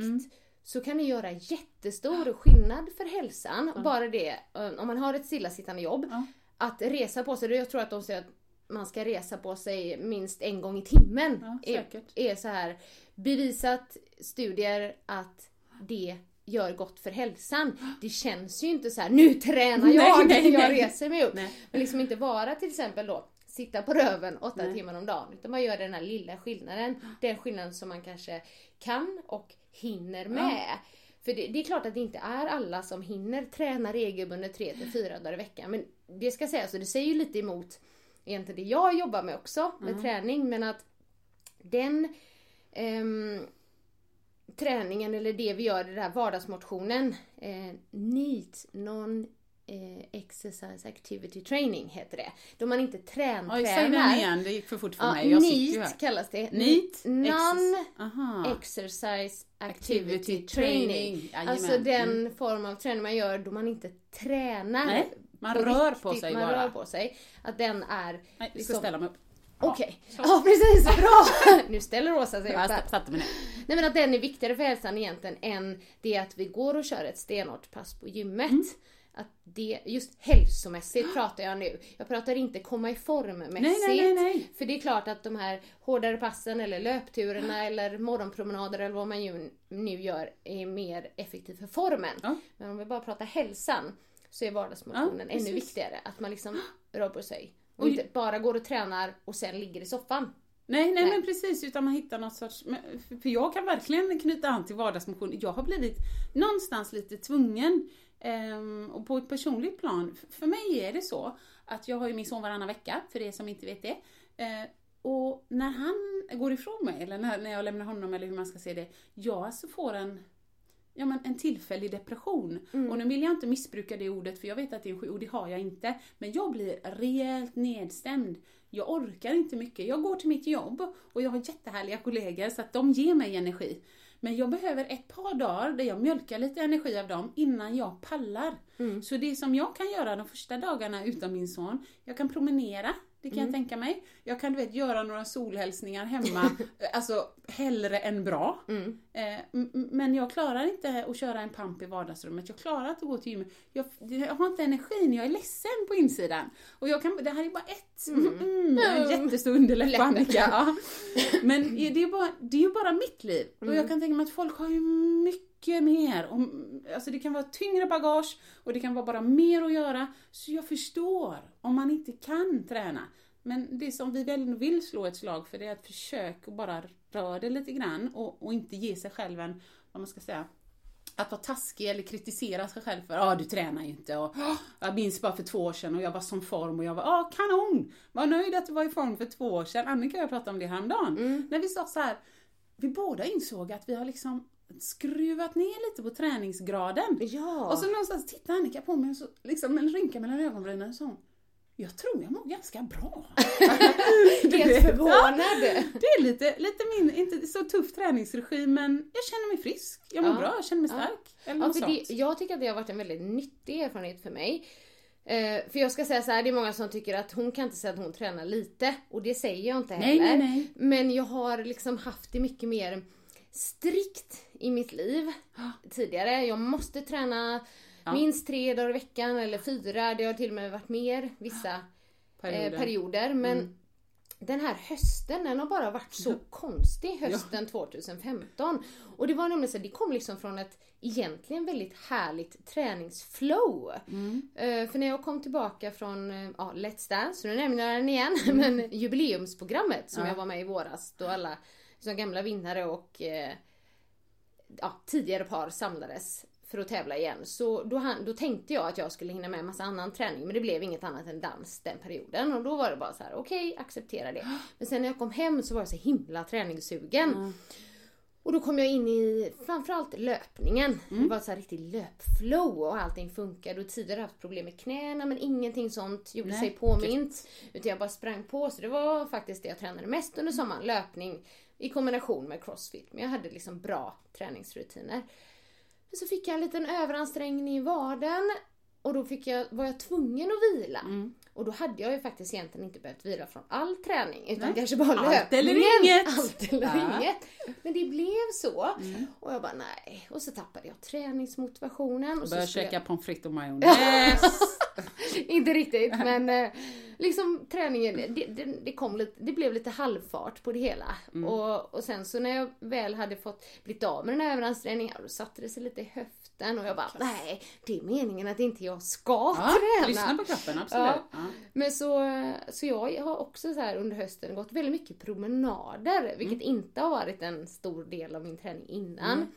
så kan det göra jättestor skillnad för hälsan. Bara det, eh, om man har ett stillasittande jobb, Ja. att resa på sig, jag tror att de säger att man ska resa på sig minst en gång i timmen. Ja, är, är så här bevisat studier att det gör gott för hälsan. Det känns ju inte så här: nu tränar jag, Nej, nej, jag nej. reser mig upp. Nej. Men liksom inte vara till exempel då sitta på röven åtta Nej. timmar om dagen. Utan man gör den här lilla skillnaden. Den skillnaden som man kanske kan och hinner med. För det, det är klart att det inte är alla som hinner träna regelbundet tre till fyra dagar i veckan. Men det ska sägas, och det säger ju lite emot egentligen det jag jobbar med också, med träning. Men att den ehm, träningen eller det vi gör i den här vardagsmotionen, eh, NEAT, Non eh, Exercise Activity Training heter det. Då man inte Oj, träntränar. säg den igen, det gick för fort för Ja, mig. Jag. NEAT kallas det. NEAT? Non Aha. Exercise Activity Activity training. Training. Alltså den form av träning man gör då man inte tränar. Nej, man på rör på riktigt, sig man bara. rör på sig. Att den är... Nej, vi ska liksom- ställa mig upp. Okej. Ja, precis. Bra! nu ställer Åsa sig upp Jag här. satte mig ner. Nej men att den är viktigare för hälsan egentligen än det att vi går och kör ett stenhårt pass på gymmet. Mm. Att det, just hälsomässigt pratar jag nu. Jag pratar inte komma i form mässigt. Nej, nej, nej, nej. För det är klart att de här hårdare passen eller löpturerna eller morgonpromenader eller vad man ju nu gör är mer effektivt för formen. Ja. Men om vi bara pratar hälsan så är vardagsmotionen Ja, ännu viktigare. Att man liksom rör på sig. Och Och- inte bara går och tränar och sen ligger i soffan. Nej, nej, Nej. men precis, utan man hittar något sorts, för- jag kan verkligen knyta an till vardagsmotion. Jag har blivit någonstans lite tvungen, ehm, och på ett personligt plan, för mig är det så att jag har ju min son varannan vecka, för er som inte vet det. Eh, och när han går ifrån mig, eller när, när jag lämnar honom, eller hur man ska se det, jag alltså får en Ja men en tillfällig depression. Och nu vill jag inte missbruka det ordet för jag vet att det är en sjuk- och det har jag inte. Men jag blir rejält nedstämd. Jag orkar inte mycket. Jag går till mitt jobb och jag har jättehärliga kollegor så att de ger mig energi. Men jag behöver ett par dagar där jag mjölkar lite energi av dem innan jag pallar. Så det som jag kan göra de första dagarna utan min son, jag kan promenera, det kan jag tänka mig. Jag kan du vet göra några solhälsningar hemma, alltså hellre än bra. Eh, m- m- men jag klarar inte att köra en pump i vardagsrummet, jag klarar inte att gå till gymmet. Jag, jag har inte energin, jag är ledsen på insidan. Och jag kan, det här är bara ett, mm. en jättestor underläpp på Annika. Ja. Men det är, bara, det är ju bara mitt liv. Och jag kan tänka mig att folk har ju mycket mer. Och, alltså det kan vara tyngre bagage och det kan vara bara mer att göra. Så jag förstår om man inte kan träna. Men det som vi väl vill slå ett slag för det är att försöka bara röra det lite grann och, och inte ge sig själv en, vad man ska säga, att vara taskig eller kritisera sig själv för ja du tränar ju inte och "Åh, jag minns bara för två år sedan och jag var som form och jag var ja kanon! Var nöjd att du var i form för två år sedan. Annika och jag pratade om det häromdagen. När vi sa så här, vi båda insåg att vi har liksom skruvat ner lite på träningsgraden. Ja. Och så någonstans tittade Annika på mig och så liksom en rynka mellan ögonbrynen och sa jag tror jag mår ganska bra. Helt förvånad. ja. Det är lite, lite min, inte så tuff träningsregim men jag känner mig frisk, jag mår Ja. bra, jag känner mig Ja. stark. Eller Ja, för det, jag tycker att det har varit en väldigt nyttig erfarenhet för mig. Eh, för jag ska säga så här, det är många som tycker att hon kan inte säga att hon tränar lite. Och det säger jag inte Nej, heller. nej, nej. Men jag har liksom haft det mycket mer strikt i mitt liv tidigare. Jag måste träna minst tre dagar i veckan eller fyra. Det har till och med varit mer vissa Perioder. perioder. Eh, perioder. Men den här hösten, den har bara varit så konstig hösten 2015. Och det var nämligen så, det kom liksom från ett egentligen väldigt härligt träningsflow. Eh, för när jag kom tillbaka från eh, ja, Let's Dance, nu nämner jag den igen, men jubileumsprogrammet som jag var med i våras då alla som gamla vinnare och eh, ja, tidigare par samlades för att tävla igen. Så då, då tänkte jag att jag skulle hinna med en massa annan träning men det blev inget annat än dans den perioden. Och då var det bara så här: okej acceptera det. Men sen när jag kom hem så var jag så himla träningssugen. Och då kom jag in i framförallt löpningen. Det var så här riktigt löpflow och allting funkade. Och tidigare haft problem med knäna men ingenting sånt gjorde Nej, sig påmint. Utan jag bara sprang på. Så det var faktiskt det jag tränade mest under sommaren. Löpning i kombination med crossfit. Men jag hade liksom bra träningsrutiner. Men så fick jag en liten överansträngning i vaden. Och då fick jag, var jag tvungen att vila. Mm. Och då hade jag ju faktiskt egentligen inte behövt vila från all träning. Utan Nej. kanske bara Allt löpningen. eller inget. Allt eller Ja. Mm. inget. Men det blev så. Och jag bara nej. Och så tappade jag träningsmotivationen. Och så Börja skulle käka pommes frites och majonnäs. Inte riktigt men eh, liksom träningen, det, det, det kom lite, det blev lite halvfart på det hela. Mm. Och, och sen så när jag väl hade fått blivit av med den här överansträngningen, då satte det sig lite i höften och jag bara nej, det är meningen att inte jag ska Ja, träna. lyssna på kroppen, absolut. Ja. Ja. Men så, så jag har också så här under hösten gått väldigt mycket promenader, vilket Mm. inte har varit en stor del av min träning innan.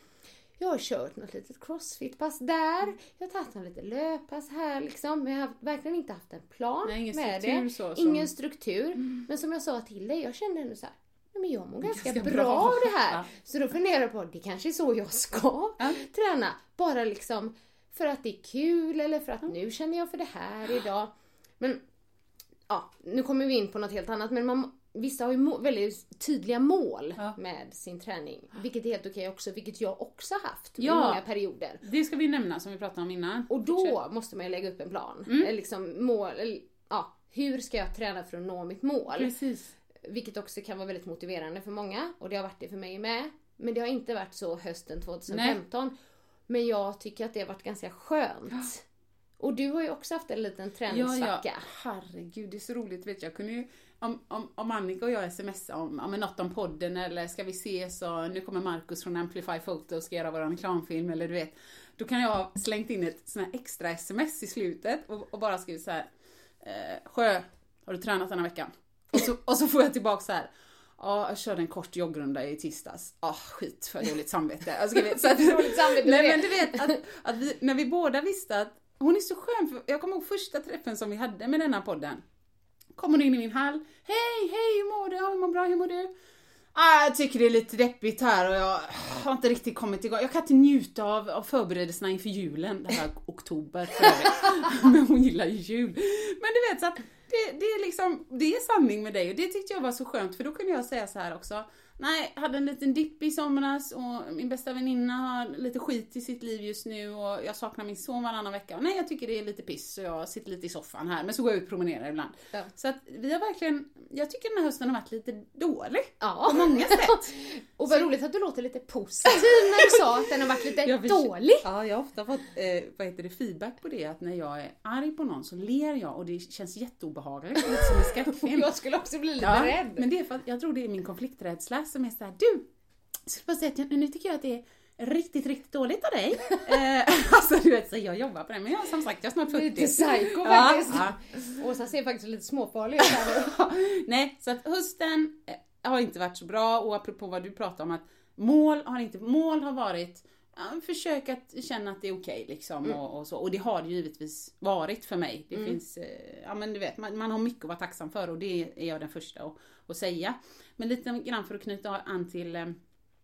Jag har kört något litet crossfit-pass där. Jag har tagit något litet löppass här liksom. Men jag har verkligen inte haft en plan Nej, ingen med struktur det. så som- Ingen struktur. Men som jag sa till dig, jag kände ändå så här. "Nej, Men jag mår ganska, Ganska bra, bra." av det här. Ja. Så då funderar jag på, det kanske är så jag ska Ja. träna. Bara liksom för att det är kul eller för att nu känner jag för det här idag. Men ja, nu kommer vi in på något helt annat. Men man, vissa har ju må, väldigt tydliga mål Ja. med sin träning. Vilket är helt okej också, vilket jag också haft i Ja. många perioder. Det ska vi nämna som vi pratade om innan. Och då måste man ju lägga upp en plan. Mm. Liksom mål, ja, hur ska jag träna för att nå mitt mål? Precis. Vilket också kan vara väldigt motiverande för många och det har varit det för mig med. Men det har inte varit så hösten 2015. Men jag tycker att det har varit ganska skönt. Och du har ju också haft en liten Ja, träningssvacka. ja. Herregud, det är så roligt. Vet jag. jag kunde ju, om, om, om Annika och jag smsar om, om något om podden eller ska vi ses och nu kommer Markus från Amplify Photo och ska göra vår reklamfilm eller du vet. Då kan jag ha slängt in ett sån här extra sms i slutet och, och bara skrivit så här. Eh, Sjö, har du tränat den här veckan? Och så, och så får jag tillbaka så här. Ja, jag körde en kort joggrunda i tisdags. Ah, skit för dåligt samvete. Jag skrivit, så att, Dåligt samvete, nej men du vet att, att vi, när vi båda visste att hon är så skön, för jag kommer ihåg första träffen som vi hade med denna podden. Kom hon in i min hall. Hej, hej, hur mår du? Ja, mår bra, hur mår du? Ah, jag tycker det är lite deppigt här och jag har inte riktigt kommit igång. Jag kan inte njuta av, av förberedelserna inför julen. Det här oktober. Men hon gillar ju jul. Men du vet så att det, det är liksom, det är sanning med dig och det tyckte jag var så skönt för då kunde jag säga så här också. Nej, hade en liten dipp i somras och min bästa väninna har lite skit i sitt liv just nu och jag saknar min son varannan vecka. Och nej, jag tycker det är lite piss så jag sitter lite i soffan här. Men så går jag ut och promenerar ibland. Ja. Så att vi har verkligen, jag tycker den här hösten har varit lite dålig. Ja. På många sätt. Och vad roligt att du låter lite positiv när du sa att den har varit lite förs- dålig. Ja, jag har ofta fått eh, vad heter det, feedback på det att när jag är arg på någon så ler jag och det känns jätteobehagligt. Lite som en skräckfilm. Jag skulle också bli lite Ja, rädd. men det är för att jag tror det är min konflikträdsla som är såhär, du! Jag skulle bara säga att nu tycker jag att det är riktigt, riktigt dåligt av dig. eh, alltså du vet, så jag jobbar på det. Men jag som sagt, jag är snart 40. Lite psycho Ja, faktiskt. ja. Åsa ser faktiskt lite småfarlig ut här nu. Nej, så att hösten eh, har inte varit så bra och apropå vad du pratar om att mål har inte, mål har varit ja, försök att känna att det är okej liksom och, och så. Och det har det givetvis varit för mig. Det finns, eh, ja men du vet, man, man har mycket att vara tacksam för och det är jag den första att, att säga. Men lite grann för att knyta an till eh,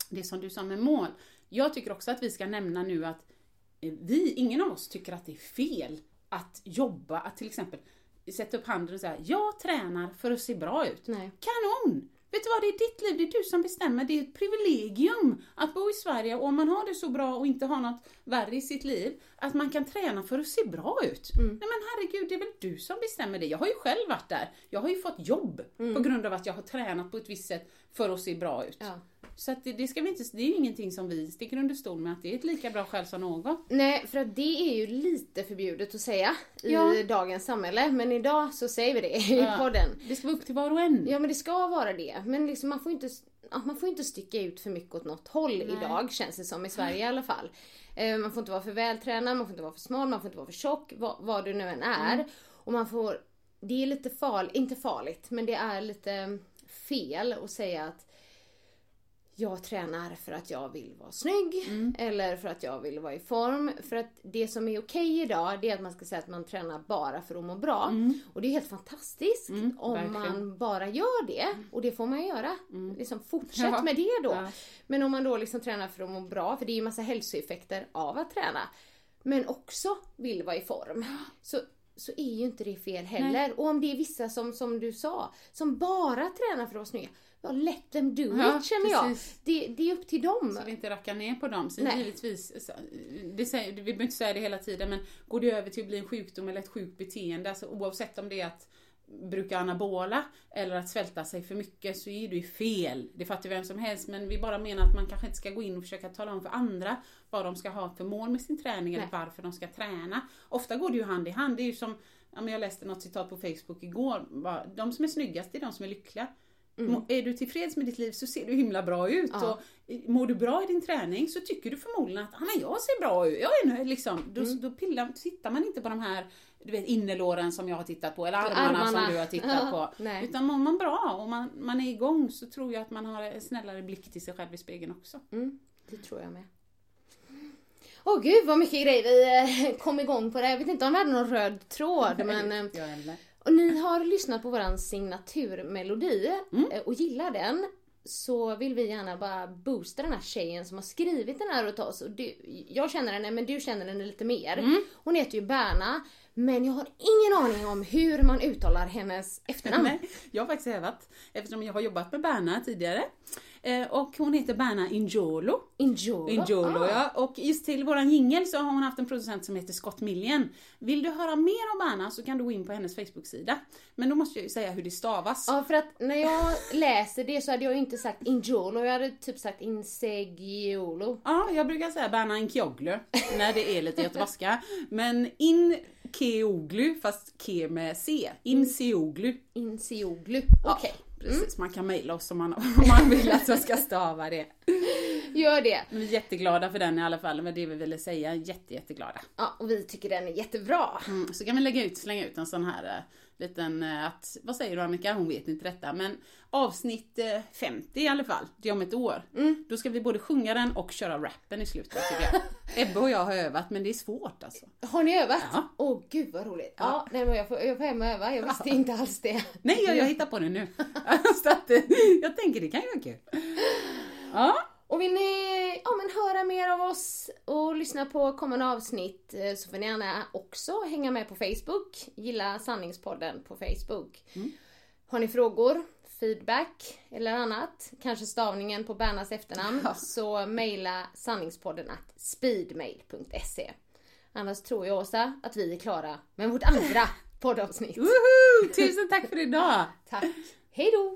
det som du sa med mål. Jag tycker också att vi ska nämna nu att eh, vi, ingen av oss tycker att det är fel att jobba, att till exempel sätta upp handen och säga jag tränar för att se bra ut. Nej. Kanon! Vet du vad, det är ditt liv, det är du som bestämmer. Det är ett privilegium att bo i Sverige och om man har det så bra och inte har något värre i sitt liv, att man kan träna för att se bra ut. Nej men herregud, det är väl du som bestämmer det. Jag har ju själv varit där. Jag har ju fått jobb på grund av att jag har tränat på ett visst sätt för att se bra ut. Ja. Så att det, det, ska vi inte, det är ju ingenting som vi sticker under stol med, att det är ett lika bra skäl som något. Nej, för att det är ju lite förbjudet att säga i Ja. dagens samhälle. Men idag så säger vi det i Ja. podden. Det ska vara upp till var och en. Ja men det ska vara det. Men liksom man får inte, man får inte sticka ut för mycket åt något håll idag känns det som i Sverige i alla fall. Eh, man får inte vara för vältränad, man får inte vara för smal, man får inte vara för tjock, vad, vad du nu än är. Och man får, det är lite farligt, inte farligt, men det är lite fel att säga att jag tränar för att jag vill vara snygg eller för att jag vill vara i form. För att det som är okej idag det är att man ska säga att man tränar bara för att må bra. Och det är helt fantastiskt om verkligen. man bara gör det. Och det får man göra. Liksom fortsätt Ja. med det då. Ja. Men om man då liksom tränar för att må bra, för det är ju massa hälsoeffekter av att träna. Men också vill vara i form. Så, så är ju inte det fel heller. Och om det är vissa som, som du sa, som bara tränar för att vara snygga. Ja, let them do Ja, it känner jag. Det, det är upp till dem. Så vi inte rackar ner på dem. Nej. givetvis, så- det säger, vi behöver inte säga det hela tiden, men går det över till att bli en sjukdom eller ett sjukt beteende, alltså oavsett om det är att bruka anabola eller att svälta sig för mycket så är det ju fel. Det fattar vem som helst men vi bara menar att man kanske inte ska gå in och försöka tala om för andra vad de ska ha för mål med sin träning eller Nej. varför de ska träna. Ofta går det ju hand i hand. Det är ju som, ja, jag läste något citat på Facebook igår, de som är snyggast är de som är lyckliga. Må- Är du tillfreds med ditt liv så ser du himla bra ut. Mm. Ja. Och eh, mår du bra i din träning så tycker du förmodligen att ah, men jag ser bra ut. Jag är nöjd. Liksom. Då, Mm. då pillar, tittar man inte på de här du vet, innerlåren som jag har tittat på eller armarna, Armarna. som du har tittat på. nej. Utan mår man bra och man, man är igång så tror jag att man har en snällare blick till sig själv i spegeln också. Mm, det tror jag med. Åh gud vad mycket grejer vi eh, kom igång på det. Jag vet inte om vi hade någon röd tråd men... eh, Jag heller. Och ni har lyssnat på våran signaturmelodi Mm. eh, och gillar den så vill vi gärna bara boosta den här tjejen som har skrivit den här åt oss. Och du, jag känner henne men du känner henne lite mer. Mm. Hon heter ju Berna men jag har ingen aning om hur man uttalar hennes efternamn. Nej, jag har faktiskt övat eftersom jag har jobbat med Berna tidigare. Eh, och hon heter Berna Injolo. Injolo. Injolo Ah. ja. Och just till våran jingel så har hon haft en producent som heter Scott Million. Vill du höra mer om Berna så kan du gå in på hennes Facebook-sida. Men då måste jag ju säga hur det stavas. Ja för att när jag läser det så hade jag ju inte sagt Injolo, jag hade typ sagt Insegiolo. Ja, jag brukar säga Berna Inkioglu när det är lite göteborgska. Men in Keoglu, fast ke med C. Inseoglu. Inseoglu. Ja, precis. Precis, man kan mejla oss om man, om man vill att jag ska stava det. gör det. Men vi är jätteglada för den i alla fall, men det vi ville säga. Jätte, jätteglada. Ja, och vi tycker den är jättebra. Mm, så kan vi lägga ut, slänga ut en sån här eh, liten, eh, att, vad säger du Annika? Hon vet inte detta, men avsnitt eh, 50 i alla fall, det är om ett år. Då ska vi både sjunga den och köra rappen i slutet tycker jag. Ebbe och jag har övat, men det är svårt alltså. Har ni övat? Ja. Åh gud vad roligt. Ja, nej, men jag, får, jag får hem och öva. Jag visste inte alls det. Nej, jag, jag hittar på det nu. så att, eh, jag tänker det kan ju vara kul. Ja, Och vill ni ja, men höra mer av oss och lyssna på kommande avsnitt eh, så får ni gärna också hänga med på Facebook. Gilla Sanningspodden på Facebook. Har ni frågor, feedback eller annat, kanske stavningen på Bernas efternamn, så mejla sanningspodden at speedmail.se. Annars tror jag Åsa att vi är klara med vårt andra poddavsnitt. Woho! Tusen tack för idag! Tack! Hej då!